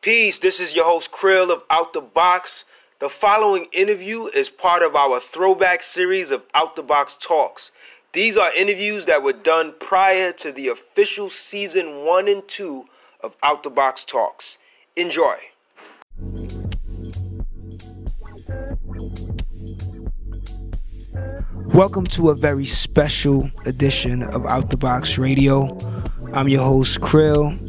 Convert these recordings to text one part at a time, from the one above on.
Peace, this is your host Krill of Out the Box. The following interview is part of our throwback series of Out the Box Talks. These are interviews that were done prior to the official season one and two of Out the Box Talks. Enjoy. Welcome to a very special edition of Out the Box Radio. I'm your host, Krill.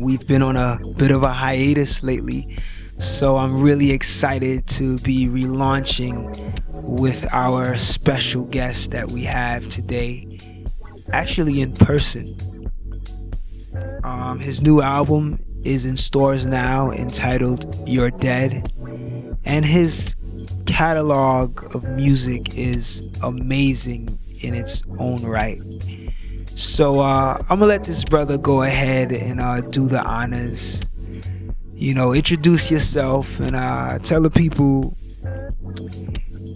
We've been on a bit of a hiatus lately, so I'm really excited to be relaunching with our special guest that we have today, actually in person. Um, his new album is in stores now entitled You're Dead, and his catalog of music is amazing in its own right. So uh, I'm gonna let this brother go ahead and uh, do the honors. You know, introduce yourself and uh, tell the people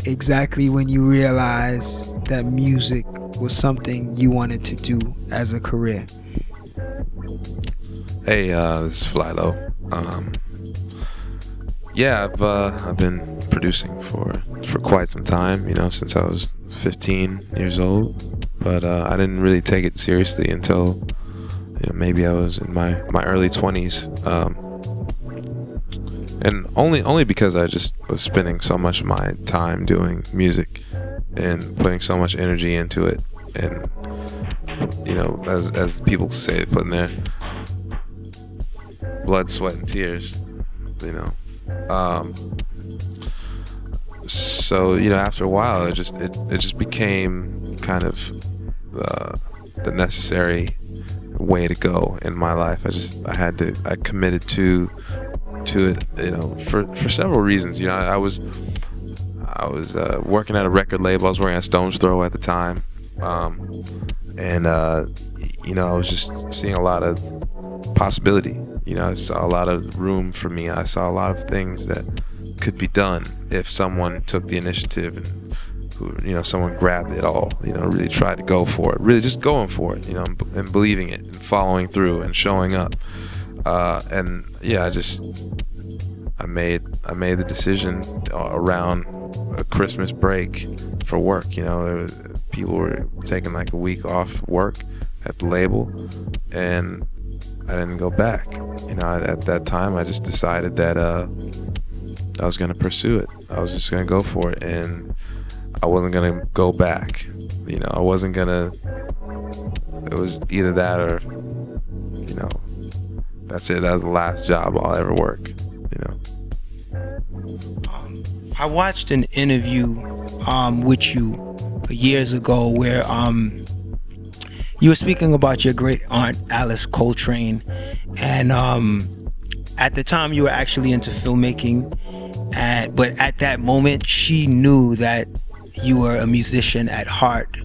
exactly when you realize that music was something you wanted to do as a career. Hey, uh, this is Flylo. Um, yeah, I've uh, I've been producing for for quite some time. You know, since I was 15 years old. But uh, I didn't really take it seriously until you know, maybe I was in my my early 20s. Um, and only only because I just was spending so much of my time doing music and putting so much energy into it, and you know, as as people say, putting their blood, sweat, and tears, you know. Um, so you know, after a while, it just it, it just became kind of uh, the necessary way to go in my life. I just I had to I committed to to it, you know, for for several reasons. You know, I, I was I was uh, working at a record label. I was working at Stones Throw at the time, um, and uh, you know, I was just seeing a lot of possibility. You know, I saw a lot of room for me. I saw a lot of things that could be done if someone took the initiative and who, you know, someone grabbed it all, you know, really tried to go for it, really just going for it, you know, and believing it and following through and showing up. Uh, and yeah, I just, I made, I made the decision around a Christmas break for work. You know, was, people were taking like a week off work at the label, and I didn't go back. You know, at that time, I just decided that uh, I was gonna pursue it. I was just gonna go for it, and I wasn't gonna go back. You know, I wasn't gonna. It was either that or, you know, that's it. That was the last job I'll ever work. You know. Um, I watched an interview um, with you years ago where um, you were speaking about your great aunt Alice Coltrane, and um, at the time you were actually into filmmaking, and but at that moment she knew that you were a musician at heart.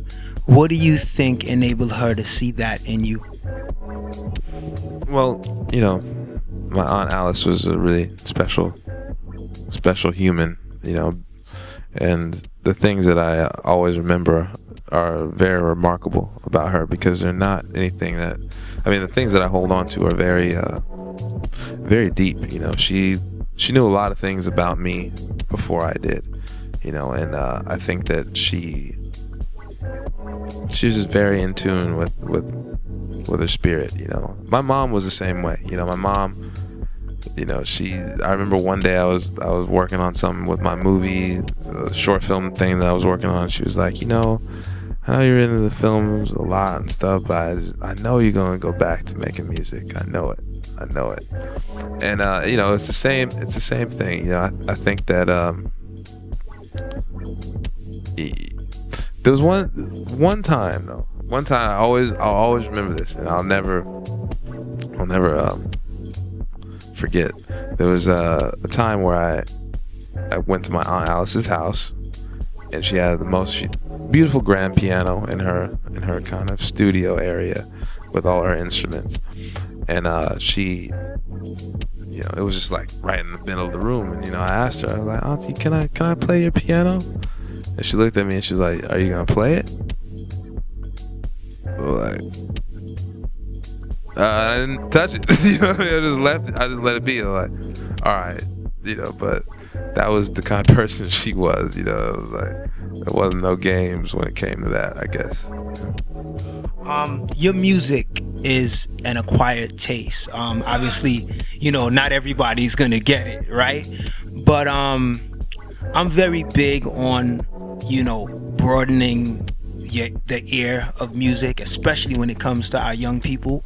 What do you think enabled her to see that in you? Well, you know, my aunt Alice was a really special, special human, you know, and the things that I always remember are very remarkable about her because they're not anything that, I mean, the things that I hold on to are very, uh, very deep. You know, she she knew a lot of things about me before I did you know, and uh, I think that she she's just very in tune with with with her spirit. You know, my mom was the same way. You know, my mom, you know, she. I remember one day I was I was working on something with my movie, short film thing that I was working on. She was like, you know. I know you're into the films a lot and stuff, but I, just, I know you're to go back to making music. I know it. I know it. And uh, you know, it's the same. It's the same thing. You know, I, I think that um, there was one one time though. One time I always I'll always remember this, and I'll never I'll never um, forget. There was a, a time where I I went to my aunt Alice's house, and she had the most beautiful grand piano in her in her kind of studio area with all her instruments, and uh, she you know, it was just like right in the middle of the room. And you know, I asked her, I was like, Auntie, can I can I play your piano? And she looked at me and she was like, Are you gonna play it? Like, Uh, I didn't touch it. you know, I just left it. I just let it be. I'm like, all right, you know. But that was the kind of person she was. You know, it was like there wasn't no games when it came to that. I guess. Um, your music is an acquired taste. Um, obviously, you know, not everybody's gonna get it, right? But um, I'm very big on, you know, broadening the ear of music, especially when it comes to our young people.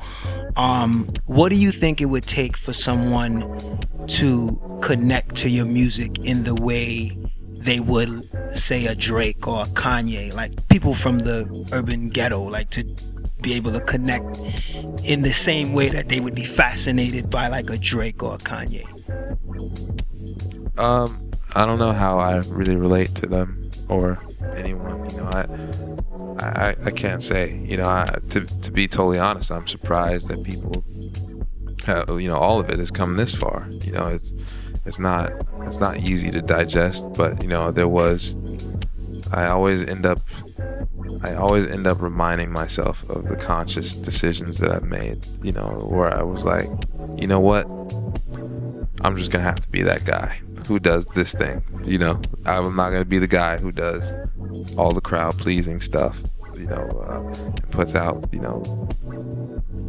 Um, what do you think it would take for someone to connect to your music in the way they would say a Drake or a Kanye, like people from the urban ghetto, like to be able to connect in the same way that they would be fascinated by like a Drake or a Kanye? Um, I don't know how I really relate to them or anyone. You know, I I, I can't say. You know, I, to to be totally honest, I'm surprised that people, have, you know, all of it has come this far. You know, it's it's not it's not easy to digest, but you know, there was. I always end up I always end up reminding myself of the conscious decisions that I've made, you know, where I was like, you know what? I'm just going to have to be that guy who does this thing, you know. I'm not going to be the guy who does all the crowd pleasing stuff, you know, uh, puts out, you know,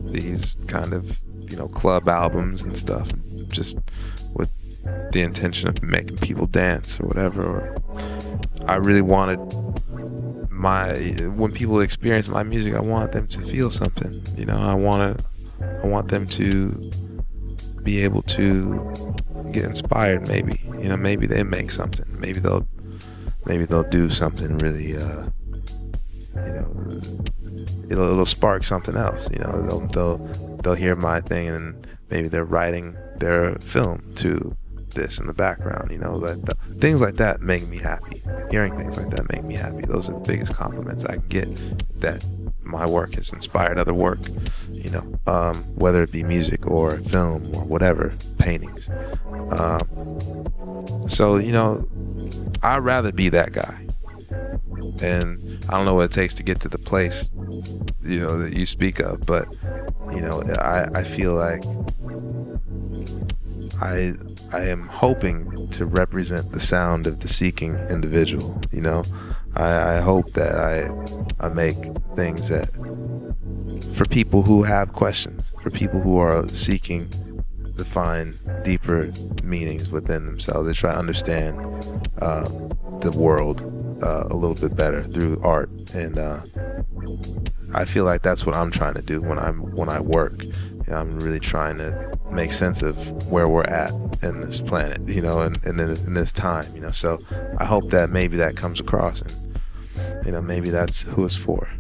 these kind of, you know, club albums and stuff just with the intention of making people dance or whatever. Or I really wanted my when people experience my music, I want them to feel something. You know, I want to, I want them to be able to get inspired. Maybe you know, maybe they make something. Maybe they'll, maybe they'll do something really. Uh, you know, it'll it'll spark something else. You know, they'll they'll they'll hear my thing and maybe they're writing their film to this in the background. You know, that, things like that make me happy. Hearing things like that make me happy. Those are the biggest compliments I get that my work has inspired other work. You know, um, whether it be music or film or whatever, paintings. Um, so you know, I'd rather be that guy. And I don't know what it takes to get to the place, you know, that you speak of, but you know, I, I feel like I I am hoping to represent the sound of the seeking individual. You know, I, I hope that I I make things that for people who have questions, for people who are seeking to find deeper meanings within themselves, they try to understand uh, the world uh, a little bit better through art, and uh, I feel like that's what I'm trying to do when I'm when I work. You know, I'm really trying to make sense of where we're at in this planet, you know, and, and in, in, this time, you know. So I hope that maybe that comes across, and you know, maybe that's who it's for.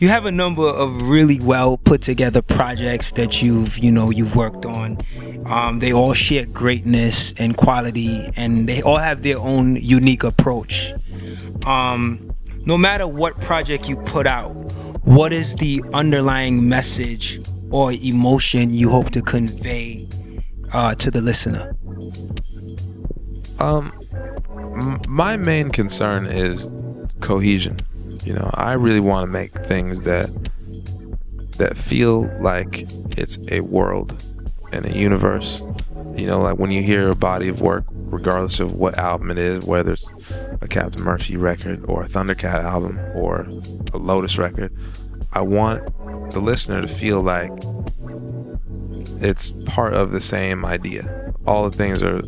You have a number of really well put together projects that you've you know you've worked on. Um, they all share greatness and quality and they all have their own unique approach. Um, no matter what project you put out what is the underlying message or emotion you hope to convey uh, to the listener? Um my main concern is cohesion you know, I really want to make things that that feel like it's a world and a universe. You know, like when you hear a body of work, regardless of what album it is, whether it's a Captain Murphy record or a Thundercat album or a Lotus record, I want the listener to feel like it's part of the same idea. All the things are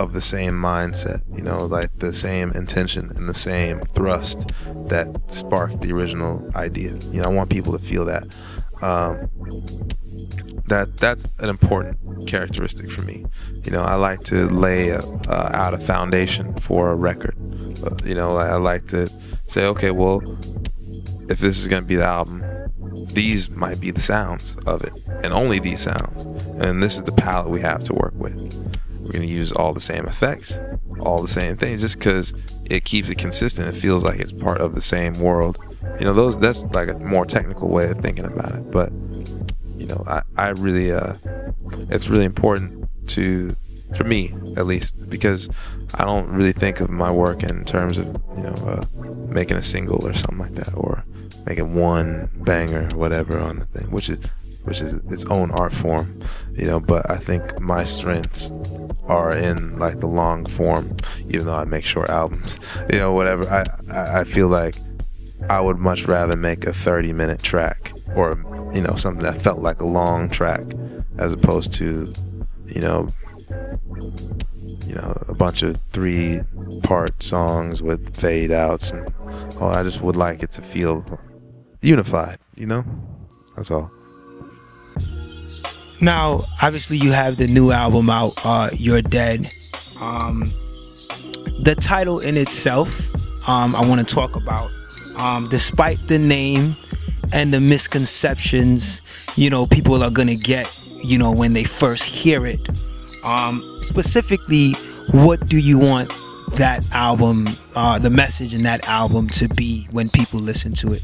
of the same mindset, you know, like the same intention and the same thrust that sparked the original idea. You know, I want people to feel that. Um, that that's an important characteristic for me. You know, I like to lay a, uh, out a foundation for a record. Uh, you know, I, I like to say, okay, well, if this is going to be the album, these might be the sounds of it, and only these sounds. And this is the palette we have to work with we're going to use all the same effects, all the same things, just because it keeps it consistent. It feels like it's part of the same world. You know, those that's like a more technical way of thinking about it. But you know, I, I really, uh, it's really important to, for me at least, because I don't really think of my work in terms of you know uh, making a single or something like that, or making one banger or whatever on the thing, which is which is its own art form, you know. But I think my strengths are in like the long form, even though I make short albums, you know, whatever. I I feel like I would much rather make a 30 minute track or you know something that felt like a long track as opposed to you know you know a bunch of three part songs with fade outs and oh I just would like it to feel unified you know that's all now, obviously, you have the new album out, uh, You're Dead. Um, the title in itself, um, I want to talk about. Um, despite the name and the misconceptions, you know, people are to get, you know, when they first hear it. Um, specifically, what do you want that album, uh, the message in that album to be when people listen to it?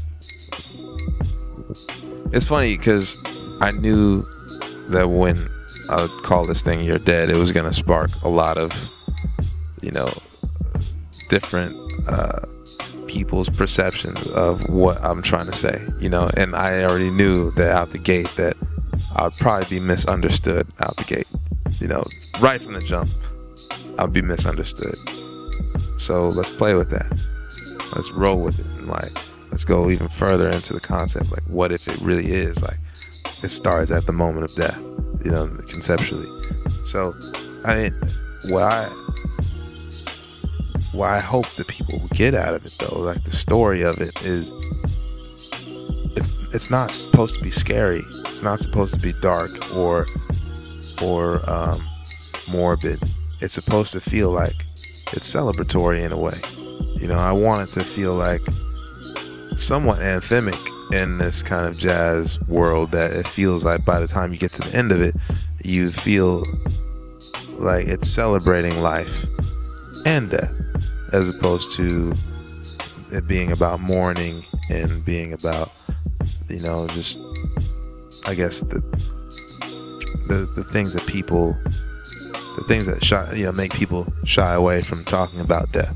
It's funny because I knew that when I would call this thing "You're Dead," it was gonna spark a lot of, you know, different uh, people's perceptions of what I'm trying to say. You know, and I already knew that out the gate that I'd probably be misunderstood out the gate. You know, right from the jump, I'd be misunderstood. So let's play with that. Let's roll with it. And like, let's go even further into the concept. Like, what if it really is like it starts at the moment of death, you know, conceptually. So, I mean, what I what I hope that people will get out of it though, like the story of it is it's it's not supposed to be scary. It's not supposed to be dark or or um, morbid. It's supposed to feel like it's celebratory in a way. You know, I want it to feel like somewhat anthemic in this kind of jazz world that it feels like by the time you get to the end of it, you feel like it's celebrating life and death, as opposed to it being about mourning and being about, you know, just I guess the the the things that people, the things that shy, you know, make people shy away from talking about death.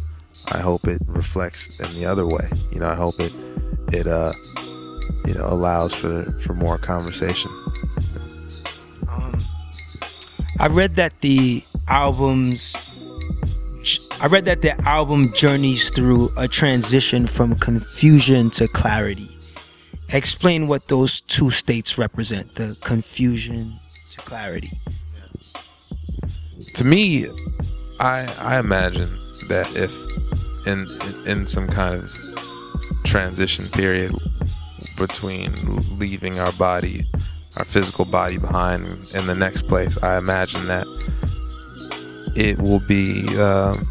I hope it reflects in the other way. You know, I hope it it uh you know allows for for more conversation. Um, I read that the albums. I read that the album journeys through a transition from confusion to clarity. Explain what those two states represent: the confusion to clarity. To me, I I imagine that if in in some kind of transition period between leaving our body, our physical body behind in the next place, I imagine that it will be um,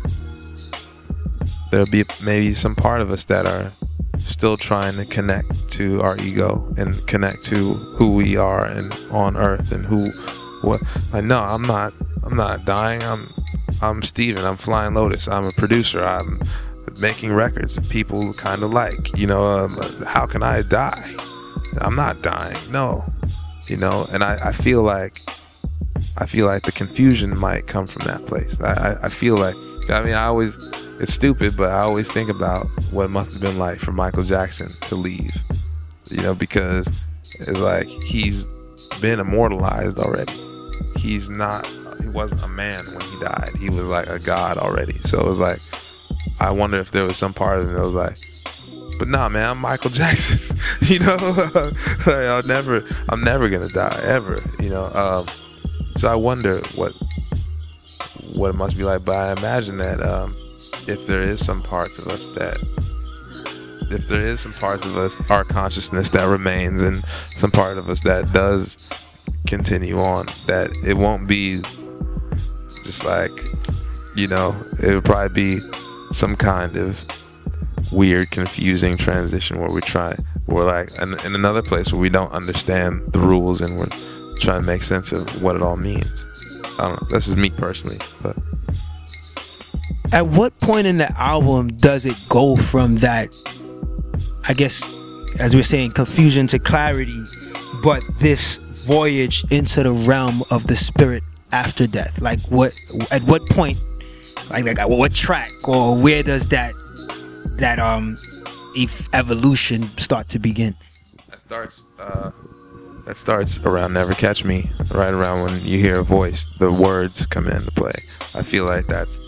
there'll be maybe some part of us that are still trying to connect to our ego and connect to who we are and on earth and who what like no i'm not i'm not dying. I'm i'm steven. I'm flying lotus. I'm a producer. I'm making records people kind of like you know um, how can i die i'm not dying no you know and I, I feel like i feel like the confusion might come from that place i, I, I feel like i mean i always it's stupid, but I always think about what it must have been like for Michael Jackson to leave. You know, because it's like he's been immortalized already. He's not he wasn't a man when he died. He was like a god already. So it was like I wonder if there was some part of me that was like but nah man, I'm Michael Jackson. you know? like, I'll never I'm never gonna die, ever. You know. Um, so I wonder what what it must be like. But I imagine that um, if there is some parts of us that if there is some parts of us our consciousness that remains and some part of us that does continue on that it won't be just like you know it would probably be some kind of weird confusing transition where we try we're like in, in another place where we don't understand the rules and we're trying to make sense of what it all means. I don't know. This is me personally but at what point in the album does it go from that i guess as we are saying confusion to clarity but this voyage into the realm of the spirit after death? Like what at what point like like what track or where does that that um evolution start to begin that starts uh that starts around never catch me right around when you hear a voice the words come into play i feel like that's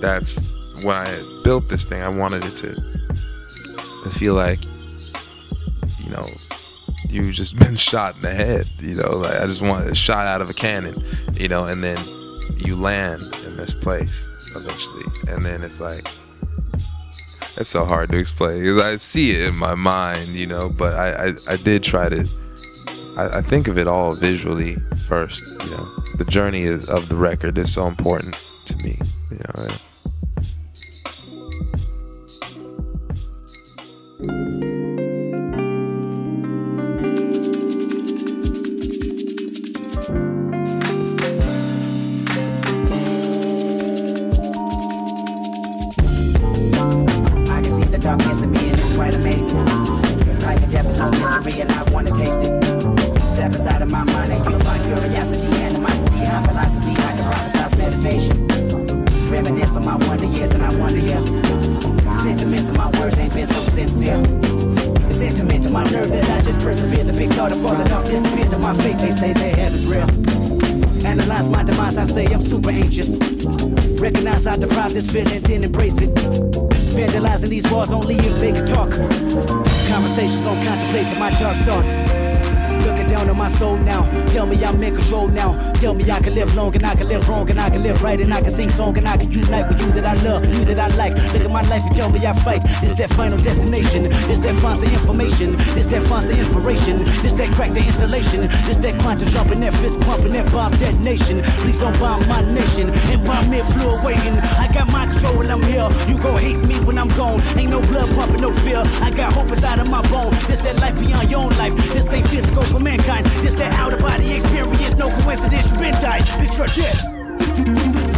that's when I built this thing. I wanted it to to feel like you know you've just been shot in the head. You know, like I just wanted a shot out of a cannon. You know, and then you land in this place eventually, and then it's like it's so hard to explain because I see it in my mind. You know, but I I, I did try to. I, I think of it all visually first. You know, the journey is, of the record is so important to me. You know. right and it's quite amazing. Life and death is no mystery and I wanna taste it. Step aside of my mind and you'll find curiosity, anemicity, I philosophy, I can prophesy meditation. Reminisce on my wonder, yes, and I wonder yeah. Sentiments of my words ain't been so you'll find curiosity, my high that I can Recognize I deprive this feeling, then embrace it. Vandalizing these walls only if they can talk. Conversations on contemplate to my dark thoughts sing song and I can unite with you that I love, you that I like. Look at my life, you tell me I fight. It's that final destination. It's that fancy information. It's that fancy inspiration. It's that crack the installation. It's that quantum jumping, that fist pumping, that bomb detonation. Please don't bomb my nation. And bomb me fluid waiting. I got my control when I'm here. You gon' hate me when I'm gone. Ain't no blood pumping, no fear. I got hope inside of my bone. This that life beyond your own life. This ain't physical for mankind. This that out of body experience. No coincidence, you been died. Bitch, you're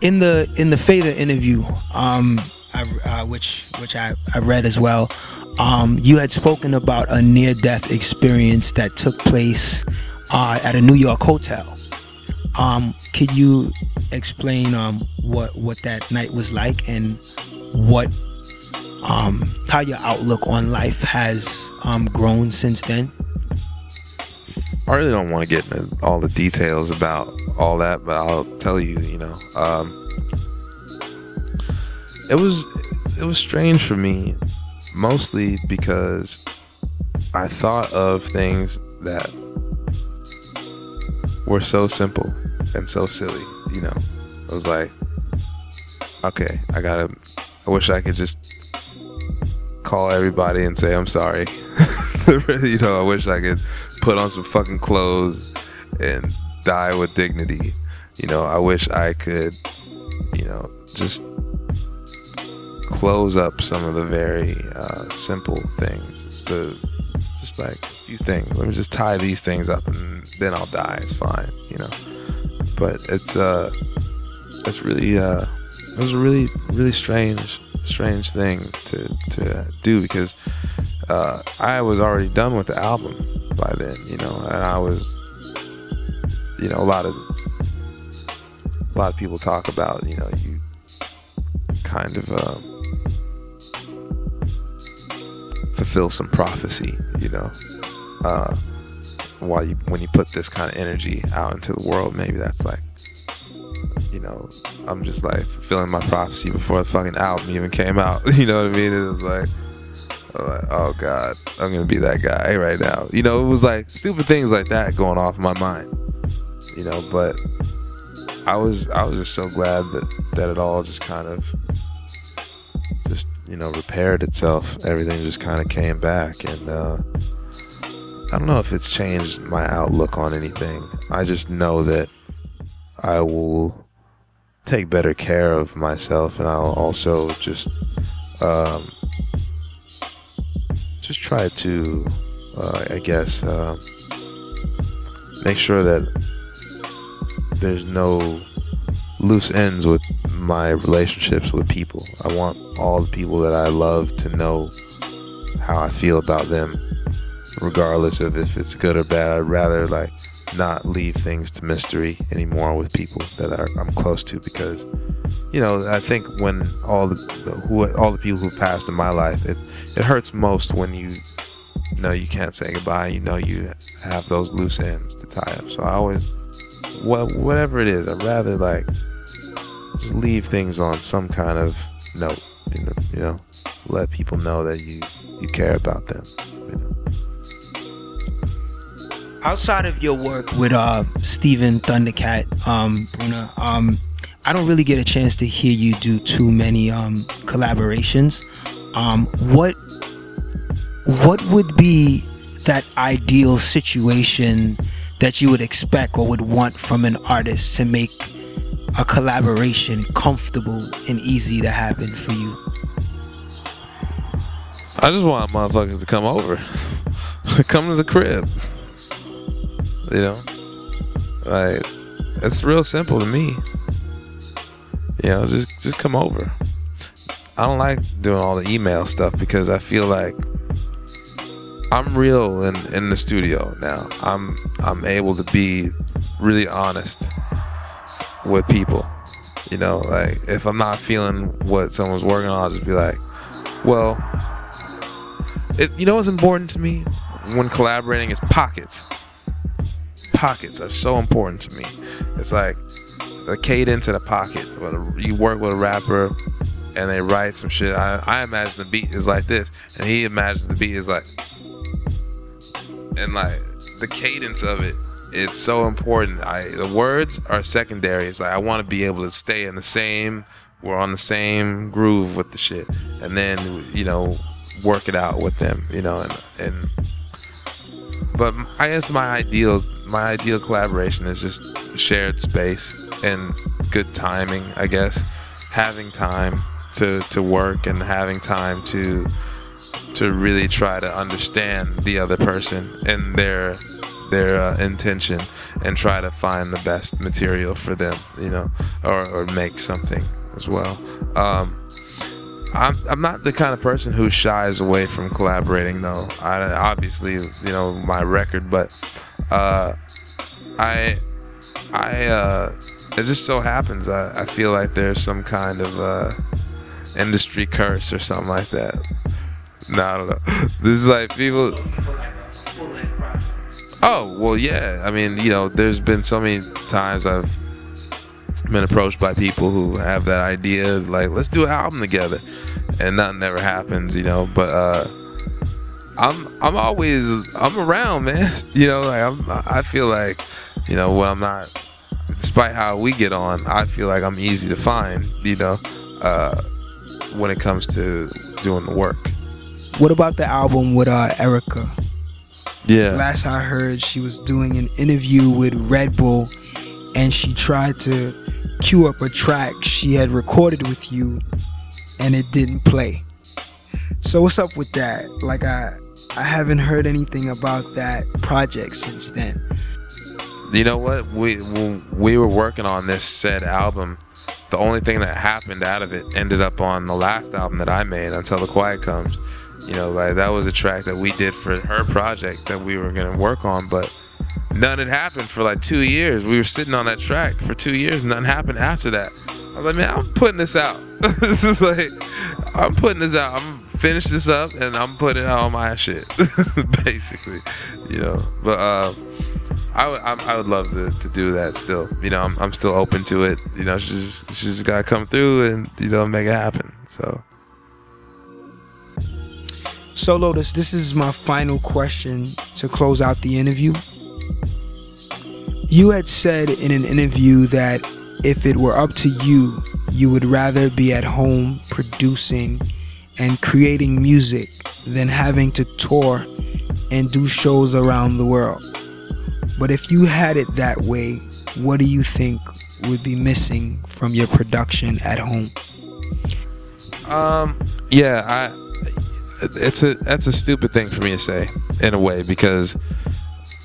in the in the Fader interview, um, I, uh, which which I, I read as well, um, you had spoken about a near death experience that took place uh, at a New York hotel. Um, could you explain um, what what that night was like and what um, how your outlook on life has um, grown since then? I really don't want to get into all the details about all that, but I'll tell you, you know, um, it was it was strange for me, mostly because I thought of things that were so simple and so silly. You know, I was like, okay, I gotta. I wish I could just call everybody and say I'm sorry. you know, I wish I could put on some fucking clothes and die with dignity. You know, I wish I could, you know, just close up some of the very uh, simple things. The just like few things. Let me just tie these things up and then I'll die. It's fine, you know. But it's uh, it's really uh, it was a really really strange strange thing to to do because uh, I was already done with the album by then, you know, and I was, you know, a lot of a lot of people talk about, you know, you kind of uh, fulfill some prophecy, you know, uh, while you when you put this kind of energy out into the world, maybe that's like you know, I'm just like fulfilling my prophecy before the fucking album even came out. You know what I mean? It was like, like, oh god, I'm gonna be that guy right now. You know, it was like stupid things like that going off in my mind. You know, but I was I was just so glad that that it all just kind of you know repaired itself. Everything just kind of came back, and uh, I don't know if it's changed my outlook on anything. I just know that I will take better care of myself, and I'll also just um, just try to, uh, I guess, uh, make sure that there's no loose ends with my relationships with people. I want all the people that I love to know how I feel about them, regardless of if it's good or bad. I'd rather like not leave things to mystery anymore with people that I'm close to because you know I think when all the who all the people who passed in my life it it hurts most when you, you know you can't say goodbye you know you have those loose ends to tie up so I always what whatever it is I'd rather like just leave things on some kind of note you know, you know let people know that you you care about them you know outside of your work with uh Stephen Thundercat, um, Bruner, um, I don't really get a chance to hear you do too many um collaborations. Um, what what would be that ideal situation that you would expect or would want from an artist to make a collaboration comfortable and easy to happen for you? I just want motherfuckers to come over, come to the crib. You know, like it's real simple to me. You know, just just come over. I don't like doing all the email stuff because I feel like I'm real in, in the studio now. I'm I'm able to be really honest with people. You know, like if I'm not feeling what someone's working on, I'll just be like, well, it, you know what's important to me when collaborating is pockets pockets are so important to me. It's like the cadence in a pocket. When you work with a rapper and they write some shit, I, I imagine the beat is like this, and he imagines the beat is like, and like the cadence of it it's so important. I the words are secondary. It's like I want to be able to stay in the same. We're on the same groove with the shit, and then you know work it out with them. You know, and and. But I guess my ideal my ideal collaboration is just shared space and good timing. I guess having time to to work and having time to to really try to understand the other person and their their uh, intention and try to find the best material for them, you know, or, or make something as well. Um, I'm, I'm not the kind of person who shies away from collaborating, though. I obviously, you know, my record, but uh, I, I, uh, it just so happens I, I feel like there's some kind of uh, industry curse or something like that. No, I don't know. This is like people. Oh well, yeah. I mean, you know, there's been so many times I've been approached by people who have that idea, of like let's do an album together, and nothing ever happens, you know. But uh, I'm I'm always I'm around, man. You know, like I'm I feel like, you know, when I'm not despite how we get on, I feel like I'm easy to find, you know, uh, when it comes to doing the work. What about the album with uh, Erykah? Yeah. Last I heard, she was doing an interview with Red Bull, and she tried to cue up a track she had recorded with you, and it didn't play. So what's up with that? Like I, I haven't heard anything about that project since then. You know what? We when we were working on this said album. The only thing that happened out of it ended up on the last album that I made, Until the Quiet Comes. You know, like that was a track that we did for her project that we were gonna work on, but none had happened for like two years. We were sitting on that track for two years. Nothing happened after that. I was like, man, I'm putting this out. this is like, I'm putting this out. I'm finish this up and I'm putting out all my shit, basically. You know, but uh, I would I, I would love to, to do that still. You know, I'm, I'm still open to it. You know, she's she's got to come through and you know make it happen. So. So Lotus, this is my final question to close out the interview. You had said in an interview that if it were up to you, you would rather be at home producing and creating music than having to tour and do shows around the world. But if you had it that way, what do you think would be missing from your production at home? Um, yeah, I it's a that's a stupid thing for me to say in a way because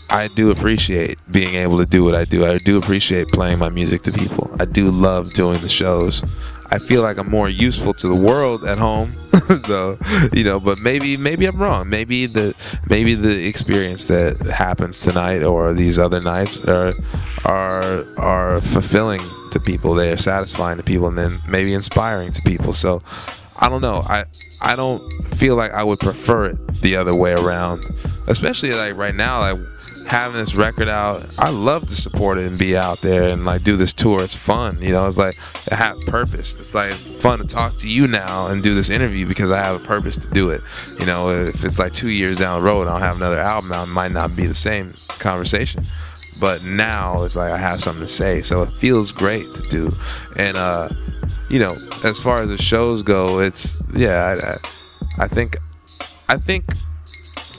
I do appreciate being able to do what I do. I do appreciate playing my music to people. I do love doing the shows. I feel like I'm more useful to the world at home, though. You know, but maybe maybe I'm wrong. Maybe the maybe the experience that happens tonight or these other nights are are are fulfilling to people. They are satisfying to people, and then maybe inspiring to people. So I don't know. I I don't feel like I would prefer it the other way around, especially like right now. Like having this record out, I love to support it and be out there and like do this tour. It's fun, you know. It's like I have purpose. It's like fun to talk to you now and do this interview because I have a purpose to do it. You know, if it's like two years down the road, I'll have another album out. It might not be the same conversation, but now it's like I have something to say, so it feels great to do. And uh, you know, as far as the shows go, it's yeah. I, I, I think, I think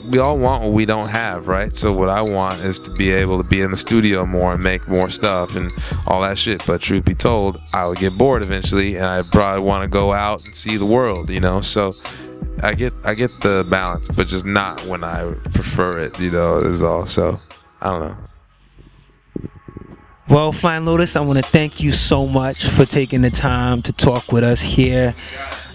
we all want what we don't have, right? So what I want is to be able to be in the studio more and make more stuff and all that shit. But truth be told, I would get bored eventually, and I probably want to go out and see the world, you know. So I get I get the balance, but just not when I prefer it, you know. Is all. So I don't know. Well, Flying Lotus, I want to thank you so much for taking the time to talk with us here.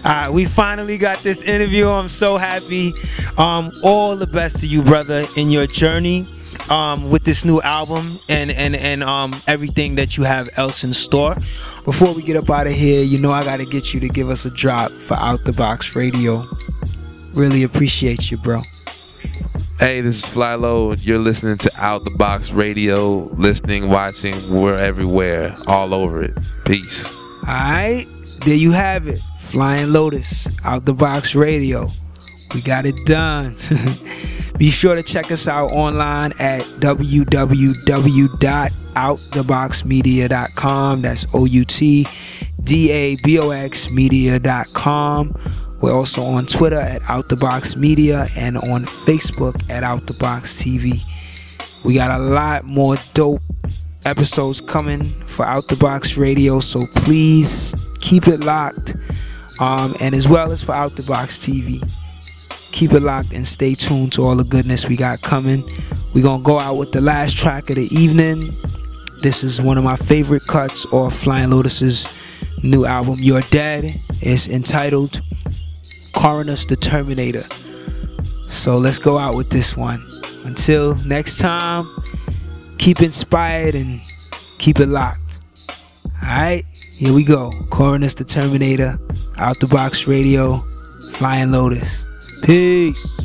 Uh, we finally got this interview. I'm so happy. Um, all the best to you, brother, in your journey um, with this new album and and and um, everything that you have else in store. Before we get up out of here, you know I got to get you to give us a drop for Out the Box Radio. Really appreciate you, bro. Hey, this is FlyLo. You're listening to Out the Box Radio. Listening, watching, we're everywhere, all over it. Peace. All right, there you have it. Flying Lotus, Out the Box Radio. We got it done. Be sure to check us out online at www.outtheboxmedia.com. That's O U T D A B O X media.com. We're also on Twitter at Out the Box Media and on Facebook at Out the Box TV. We got a lot more dope episodes coming for Out the Box Radio, so please keep it locked. Um, and as well as for Out the Box TV. Keep it locked and stay tuned to all the goodness we got coming. We're gonna go out with the last track of the evening. This is one of my favorite cuts off Flying Lotus's new album, You're Dead. It's entitled Coronus the Terminator. So let's go out with this one. Until next time, keep inspired and keep it locked. Alright, here we go. Coronus the Terminator, Out the Box Radio, Flying Lotus. Peace.